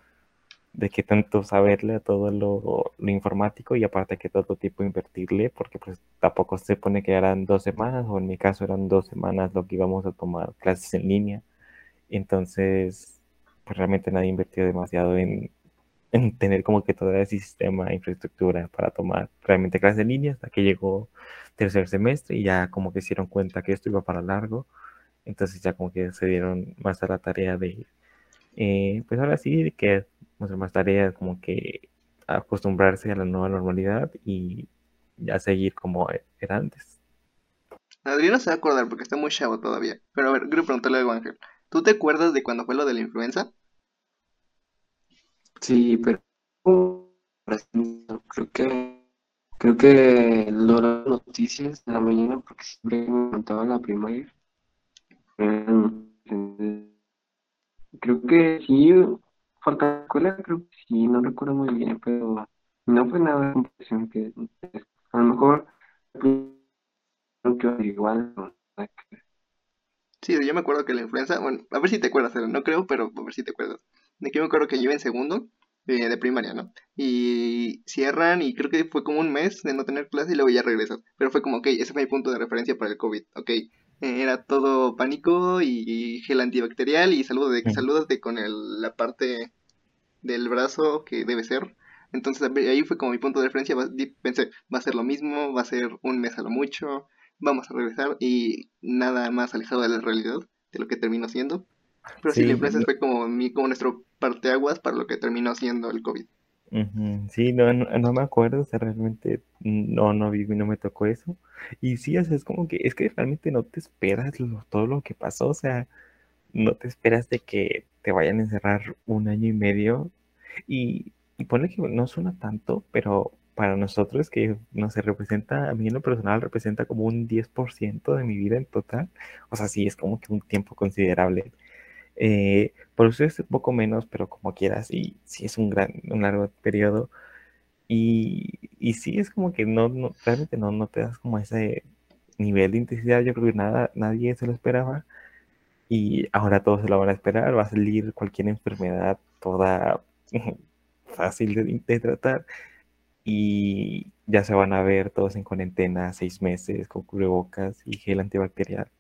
de qué tanto saberle a todo lo, lo informático y aparte que todo tipo invertirle, porque pues tampoco se pone que eran dos semanas, o en mi caso eran dos semanas lo que íbamos a tomar clases en línea, entonces pues realmente nadie invirtió demasiado en, en tener como que todo ese sistema, infraestructura para tomar realmente clases en línea hasta que llegó tercer semestre y ya como que se dieron cuenta que esto iba para largo, entonces ya como que se dieron más a la tarea de, eh, pues ahora sí, que más tareas, como que acostumbrarse a la nueva normalidad y ya seguir como era antes. Adriana se va a acordar porque está muy chavo todavía, pero a ver, quiero preguntarle algo a Ángel. ¿Tú te acuerdas de cuando fue lo de la influenza? Sí, pero creo que creo que lo las noticias de la mañana porque siempre me contaba la primaria. Mm, Creo que sí, falta la escuela, creo que sí, no recuerdo muy bien, pero no fue nada de impresión que a lo mejor creo que igual. Sí, yo me acuerdo que la influenza, bueno, a ver si te acuerdas, no creo, pero a ver si te acuerdas. De que yo me acuerdo que yo iba en segundo eh, de primaria, ¿no? Y cierran y creo que fue como un mes de no tener clase y luego ya regresas. Pero fue como, ok, ese fue mi punto de referencia para el COVID, ok. Eh, era todo pánico y, gel antibacterial y saludos de, salúdate con el, la parte del brazo que debe ser. Entonces ahí fue como mi punto de referencia. Pensé, va a ser lo mismo, va a ser un mes a lo mucho, vamos a regresar y nada más alejado de la realidad de lo que terminó siendo. Pero sí, la influenza fue como, mi, como nuestro parteaguas para lo que terminó siendo el COVID. Sí, no, no, me acuerdo, o sea, realmente no, no vi, no me tocó eso. Y sí, o sea, es como que, es que realmente no te esperas todo lo que pasó, o sea, no te esperas de que te vayan a encerrar un año y medio. Y, y pone que no suena tanto, pero para nosotros que no se representa, a mí en lo personal representa como un 10% de mi vida en total. O sea, sí, es como que un tiempo considerable. Eh, por ustedes es un poco menos, pero como quieras, y sí es un gran, un largo periodo. Y, y sí es como que no, no, realmente no, no te das como ese nivel de intensidad. Yo creo que nada, nadie se lo esperaba. Y ahora todos se lo van a esperar. Va a salir cualquier enfermedad toda fácil de, tratar y ya se van a ver todos en cuarentena seis meses con cubrebocas y gel antibacterial.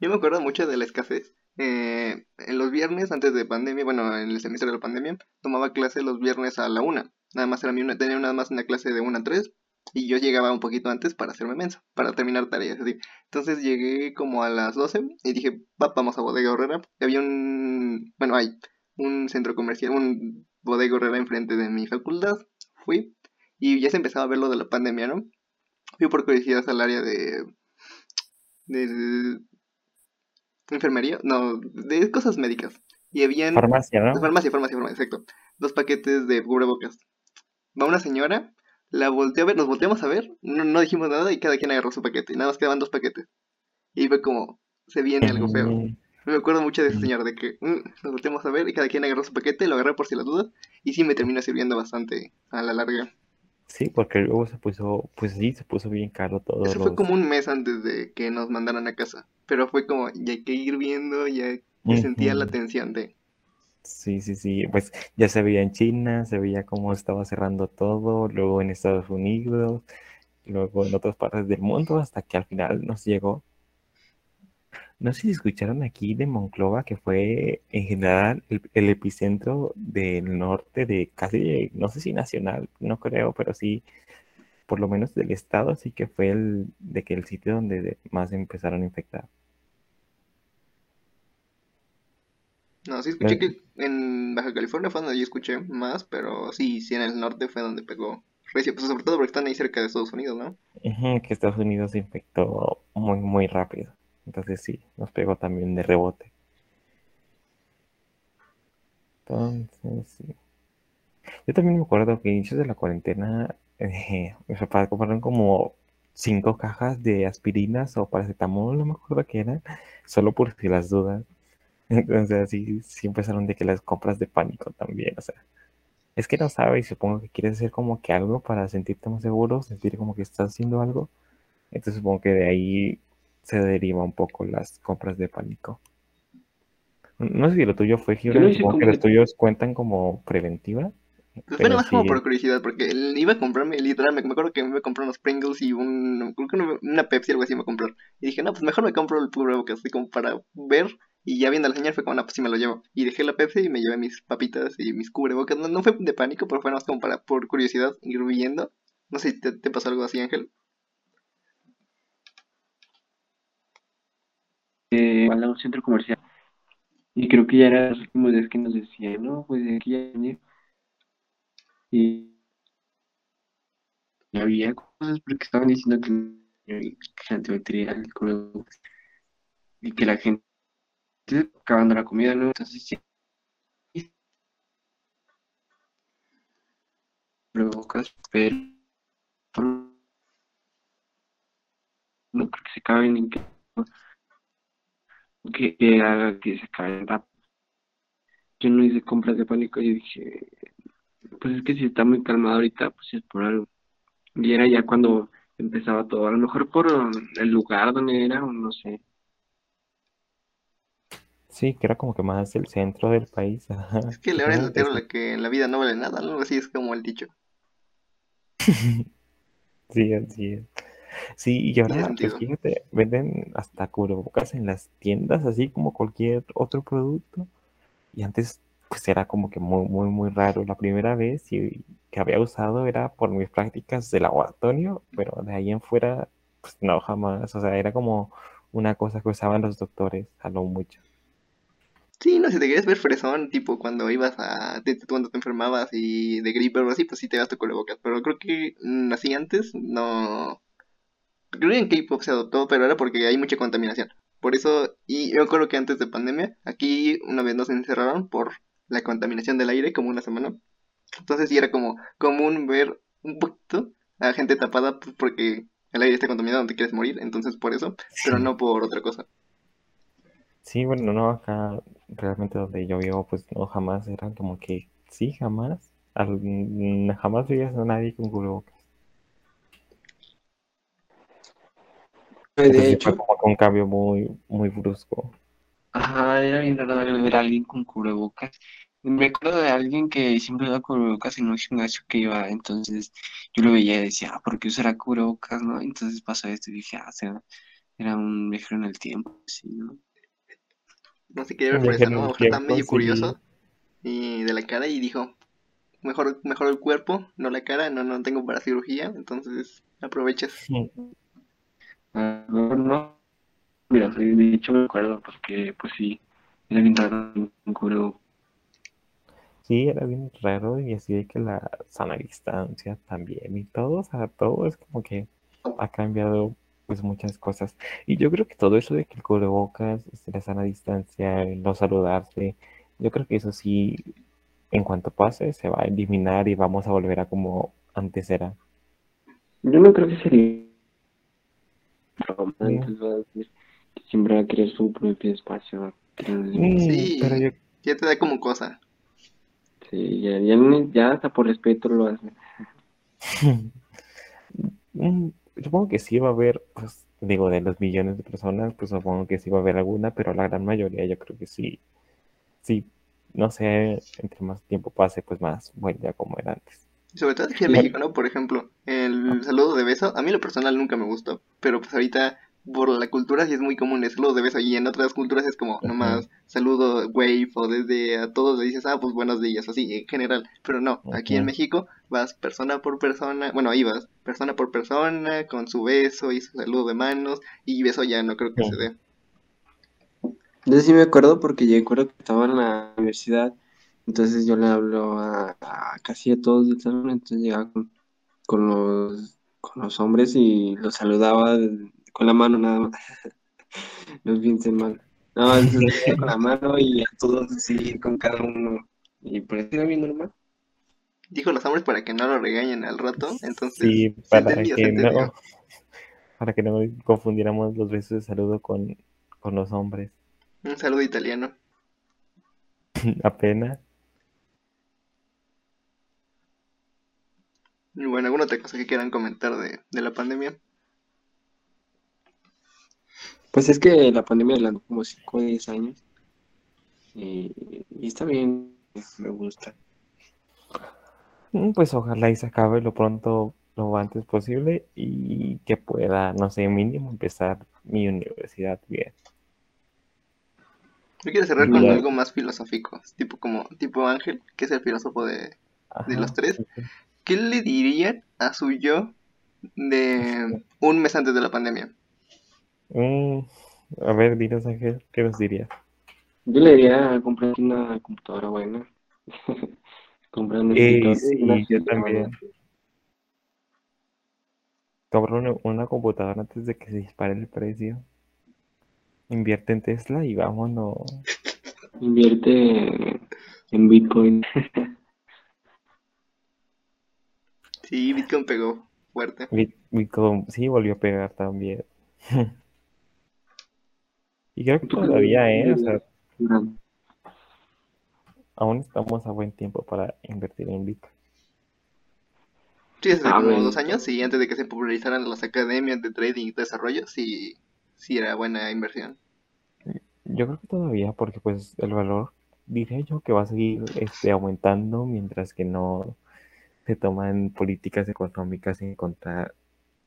Yo me acuerdo mucho de la escasez. Eh, en los viernes, antes de pandemia, bueno, en el semestre de la pandemia, tomaba clase los viernes a la una. Nada más era mi una, tenía nada más una clase de una a tres. Y yo llegaba un poquito antes para hacerme mensa, para terminar tareas. Así. Entonces llegué como a las 12 y dije, vamos a Bodega Horrera. Había un, bueno, hay un centro comercial, un bodega enfrente de mi facultad. Fui y ya se empezaba a ver lo de la pandemia, ¿no? Fui por curiosidad al área de. de. enfermería, no, de cosas médicas. Y había Farmacia, ¿no? Farmacia, farmacia, farmacia, exacto. Dos paquetes de cubrebocas. Va una señora, la volteó a ver, nos volteamos a ver, no, no dijimos nada y cada quien agarró su paquete. Y nada más quedaban dos paquetes. Y fue como, se viene algo feo. Me acuerdo mucho de ese señor, de que mm, nos volteamos a ver y cada quien agarró su paquete, lo agarré por si las dudas, y sí me terminó sirviendo bastante a la larga. Sí, porque luego se puso, pues sí, se puso bien caro todo. Eso fue como un mes antes de que nos mandaran a casa, pero fue como, ya hay que ir viendo, ya, sentía la tensión de... Sí, sí, sí, pues ya se veía en China, se veía cómo estaba cerrando todo, luego en Estados Unidos, luego en otras partes del mundo, hasta que al final nos llegó no sé si escucharon aquí de Monclova, que fue en general el, epicentro del norte de casi, no sé si nacional, no creo, pero sí, por lo menos del estado, así que fue el de que el sitio donde más empezaron a infectar. No, sí escuché que en Baja California fue donde yo escuché más, pero sí, sí en el norte fue donde pegó pues sobre todo porque están ahí cerca de Estados Unidos, ¿no? que Estados Unidos se infectó muy, muy rápido. Entonces sí, nos pegó también de rebote. Entonces, sí. Yo también me acuerdo que inicios de la cuarentena, eh, mis papás compraron como cinco cajas de aspirinas o paracetamol, no me acuerdo qué eran, solo por si las dudas. Entonces así sí empezaron de que las compras de pánico también, o sea, es que no sabes, supongo que quieres hacer como que algo para sentirte más seguro, sentir como que estás haciendo algo. Entonces supongo que de ahí se deriva un poco las compras de pánico. No sé si lo tuyo fue Giro, supongo que los tuyos cuentan como preventiva. Pues bueno, más como por curiosidad, porque iba a comprarme, literal, me acuerdo que me comprar unos Pringles y un, creo que una, Pepsi, algo así me a comprar. Y dije, no, pues mejor me compro el cubrebocas, así como para ver. Y ya viendo la señal fue como, no, pues sí me lo llevo. Y dejé la Pepsi y me llevé mis papitas y mis cubrebocas. No, no fue de pánico, pero fue más como para, por curiosidad, ir viendo. No sé si te, te pasó algo así, Ángel. Eh, a un centro comercial. Y creo que ya era los últimos días que nos decían, no, pues de aquí ya venir. Y, había cosas porque estaban diciendo que, la antibacterial, y que la gente acabando la comida, ¿no? Entonces sí. Provocas, pero no creo que se caben en que que, haga que se caiga rápido. Yo no hice compras de pánico y dije, pues es que si está muy calmado ahorita, pues es por algo. Y era ya cuando empezaba todo, a lo mejor por el lugar donde era, o no sé. Sí, que era como que más el centro del país. ajá. Es que la No, tierra es- en la que en la vida no vale nada, algo así es como el dicho. Sí, así es. Sí, y ahora, pues fíjate, venden hasta cubrebocas en las tiendas, así como cualquier otro producto. Y antes, pues era como que muy, muy, muy raro. La primera vez y- que había usado era por mis prácticas de laboratorio, pero de ahí en fuera, pues no, jamás. O sea, era como una cosa que usaban los doctores, a lo mucho. Sí, no, si te querías ver fresón, tipo cuando ibas a, te- cuando te enfermabas y de gripe o algo así, pues sí te das tu cubrebocas. Pero creo que mm, así antes, no. Creo que en K-pop se adoptó, pero era porque hay mucha contaminación. Por eso, y yo creo que antes de pandemia, aquí una vez nos encerraron por la contaminación del aire, como una semana. Entonces sí era como común ver un poquito a gente tapada pues, porque el aire está contaminado, te quieres morir, entonces por eso, pero no por otra cosa. Sí, bueno, no, acá realmente donde yo vivo, pues no, jamás era como que, sí, jamás, al- jamás veías a nadie con cubrebocas. Eso de sí hecho, fue como un cambio muy, muy brusco. ajá, era bien raro ver a alguien con cubrebocas. Me acuerdo de alguien que siempre iba cubrebocas en un gimnasio que iba, entonces yo lo veía y decía, ah, ¿por qué usará cubrebocas, no? Entonces pasó esto y dije, ah, será- era un viajero en el tiempo, sí, ¿no? No sé, fresa, en ¿no? Está medio sí. curioso y de la cara y dijo, mejor, mejor el cuerpo, no la cara, no, no tengo para cirugía, entonces aprovechas. Ah, no, no, mira, de hecho me acuerdo porque, pues sí, era bien raro un cubrebocas. Sí, era bien raro y así de que la sana distancia también y todo, o sea, todo es como que ha cambiado pues muchas cosas. Y yo creo que todo eso de que el cubrebocas, este, la sana distancia, el no saludarse, yo creo que eso sí, en cuanto pase, se va a eliminar y vamos a volver a como antes era. Yo no creo que sería Mm. entonces va a decir que siempre va a querer su propio espacio. Sí. pero yo, Ya te da como cosa. Sí, ya, ya, hasta por respeto lo hace. Mm, supongo que sí va a haber, pues, digo, de los millones de personas, pues supongo que sí va a haber alguna, pero la gran mayoría yo creo que sí, sí, no sé, entre más tiempo pase, pues más vuelve a como era antes. Sobre todo aquí en. México, ¿no? Por ejemplo, el saludo de beso, a mí lo personal nunca me gustó, pero pues ahorita por la cultura sí es muy común el saludo de beso y en otras culturas es como nomás saludo wave o desde a todos le dices, ah, pues buenos días, así en general, pero no, aquí en. México vas persona por persona, bueno, ahí vas, persona por persona, con su beso y su saludo de manos y beso ya no creo que se dé. Yo sí me acuerdo porque yo recuerdo que estaba en la universidad, entonces yo le hablo a, a casi a todos del salón, entonces llegaba con, con los, con los hombres y los saludaba con la mano nada más. No piensen mal. No, entonces con la mano y a todos así, con cada uno. Y por eso era bien normal. Dijo los hombres para que no lo regañen al rato, entonces Sí, para entendió, que no, para que no confundiéramos los besos de saludo con, con los hombres. Un saludo italiano. Apenas. Bueno, ¿alguna otra cosa que quieran comentar de, de la pandemia? Pues es que la pandemia adelantó como 5 o 10 años. Y, y está bien, me gusta. Mm, Pues ojalá y se acabe lo pronto, lo antes posible y que pueda, no sé, mínimo empezar mi universidad bien. Yo quiero cerrar con ya- algo más filosófico, tipo como tipo Ángel, que es el filósofo de Ajá, los tres? ¿Qué le dirían a su yo de un mes antes de la pandemia? Mm, a ver, dinos Ángel, ¿qué nos dirías? Yo le diría comprar una computadora buena. comprar un Ey, escritorio sí, yo también. buena. Compra una, una computadora antes de que se dispare el precio. Invierte en Tesla y vámonos. Invierte en Bitcoin. Sí, Bitcoin pegó fuerte. Bit- Bitcoin sí volvió a pegar también. Y creo que todavía, ¿eh? O sea, aún estamos a buen tiempo para invertir en Bitcoin. Sí, hace Ah, como dos años, y antes de que se popularizaran las academias de trading y desarrollo, sí, sí era buena inversión. Yo creo que todavía, porque pues el valor, diría yo, que va a seguir este, aumentando mientras que no se toman políticas económicas en contra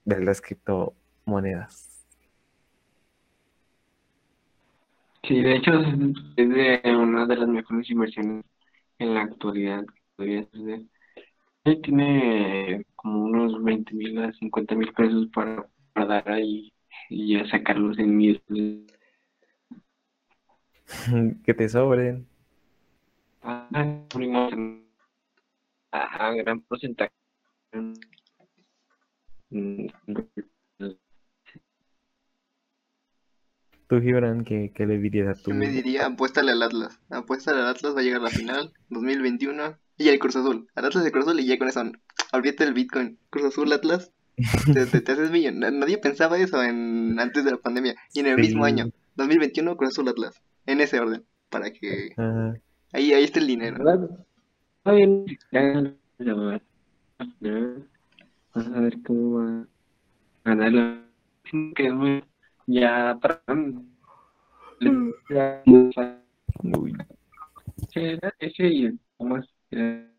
de las criptomonedas. Sí, de hecho es de una de las mejores inversiones en la actualidad. podría. Él tiene como unos 20 mil a 50 mil pesos para, dar ahí y ya sacarlos en mil. que te sobren. Ah, primos, Ajá, gran porcentaje. Tú, Gibran, ¿qué, qué le dirías a tu... Yo me diría, apuéstale al Atlas. Apuéstale al Atlas, va a llegar a la final 2021. Y el Cruz Azul. Al Atlas y Cruz Azul y ya con eso. Olvídate del Bitcoin. Cruz Azul, Atlas. Te, te- te haces millón. Nadie pensaba eso en, antes de la pandemia. Y en el Sí. mismo año, 2021, Cruz Azul, Atlas. En ese orden. Para que... Ah, Ahí, ahí está el dinero. A ver cómo va a ganar que ya para ya- uy, era ese y el más eh,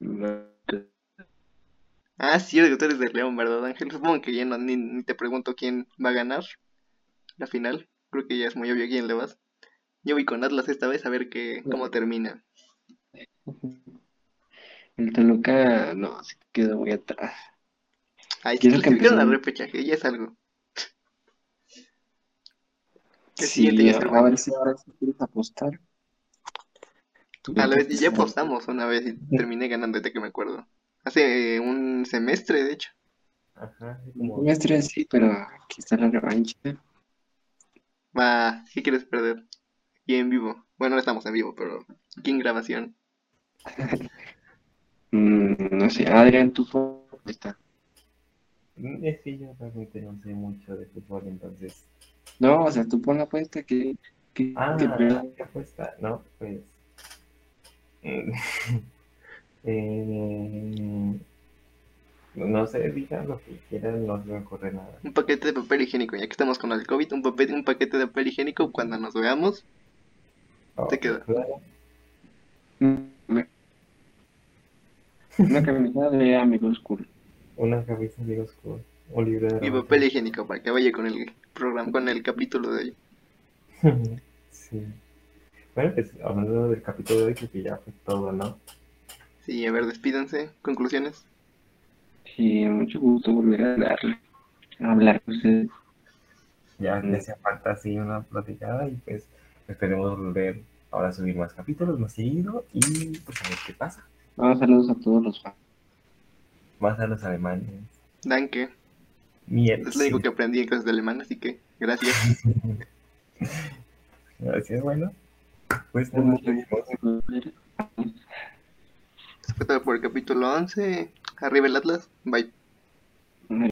la- Ah, sí, tú eres de León, ¿verdad, Ángel? Supongo que ya no, ni, ni te pregunto quién va a ganar la final. Creo que ya es muy obvio quién le vas. Yo voy con Atlas esta vez a ver qué, cómo termina. el Toluca no se quedó muy atrás Ahí ¿Quién sí es el clasificaron repechaje, ya es algo. Sí, siguiente ya está a ver si ahora sí quieres apostar A la vez, ya apostamos una vez y terminé ganando, de que me acuerdo. Hace un semestre, de hecho. ajá, Un semestre sí, pero aquí está la revancha. Va, ¿qué quieres perder? Y en vivo. Bueno, no estamos en vivo, pero aquí en grabación. Mm, no sé, Adrián, tú está. Mm, Es que yo realmente no sé mucho de fútbol, entonces... No, o sea, tú pon la apuesta que, que, Ah, que pierda. ¿qué apuesta? No, pues... mm, eh, no sé, digan lo que quieran, no se me ocurre nada. Un paquete de papel higiénico, ya que estamos con el COVID, un, papel, un paquete de papel higiénico cuando nos veamos. Oh, Te queda. claro. Una camisa de amigos cool. Una camisa de oscuro, un libro de Y papel higiénico para que vaya con el programa, con el capítulo de hoy. Sí. Bueno, pues hablando del capítulo de hoy, creo que ya fue todo, ¿no? Sí, a ver, despídanse. Conclusiones. Sí, mucho gusto volver a darle, a hablar con ustedes. Ya Mm. le hacía falta así una platicada y pues esperemos volver ahora a subir más capítulos más seguido y pues a ver qué pasa. Vamos, saludos a todos los fans. Más a los alemanes. Danke. Miel. Es lo único que aprendí en clases de alemán, así que gracias. Es bueno. Pues nos fue todo por el capítulo 11. Arriba el Atlas. Bye.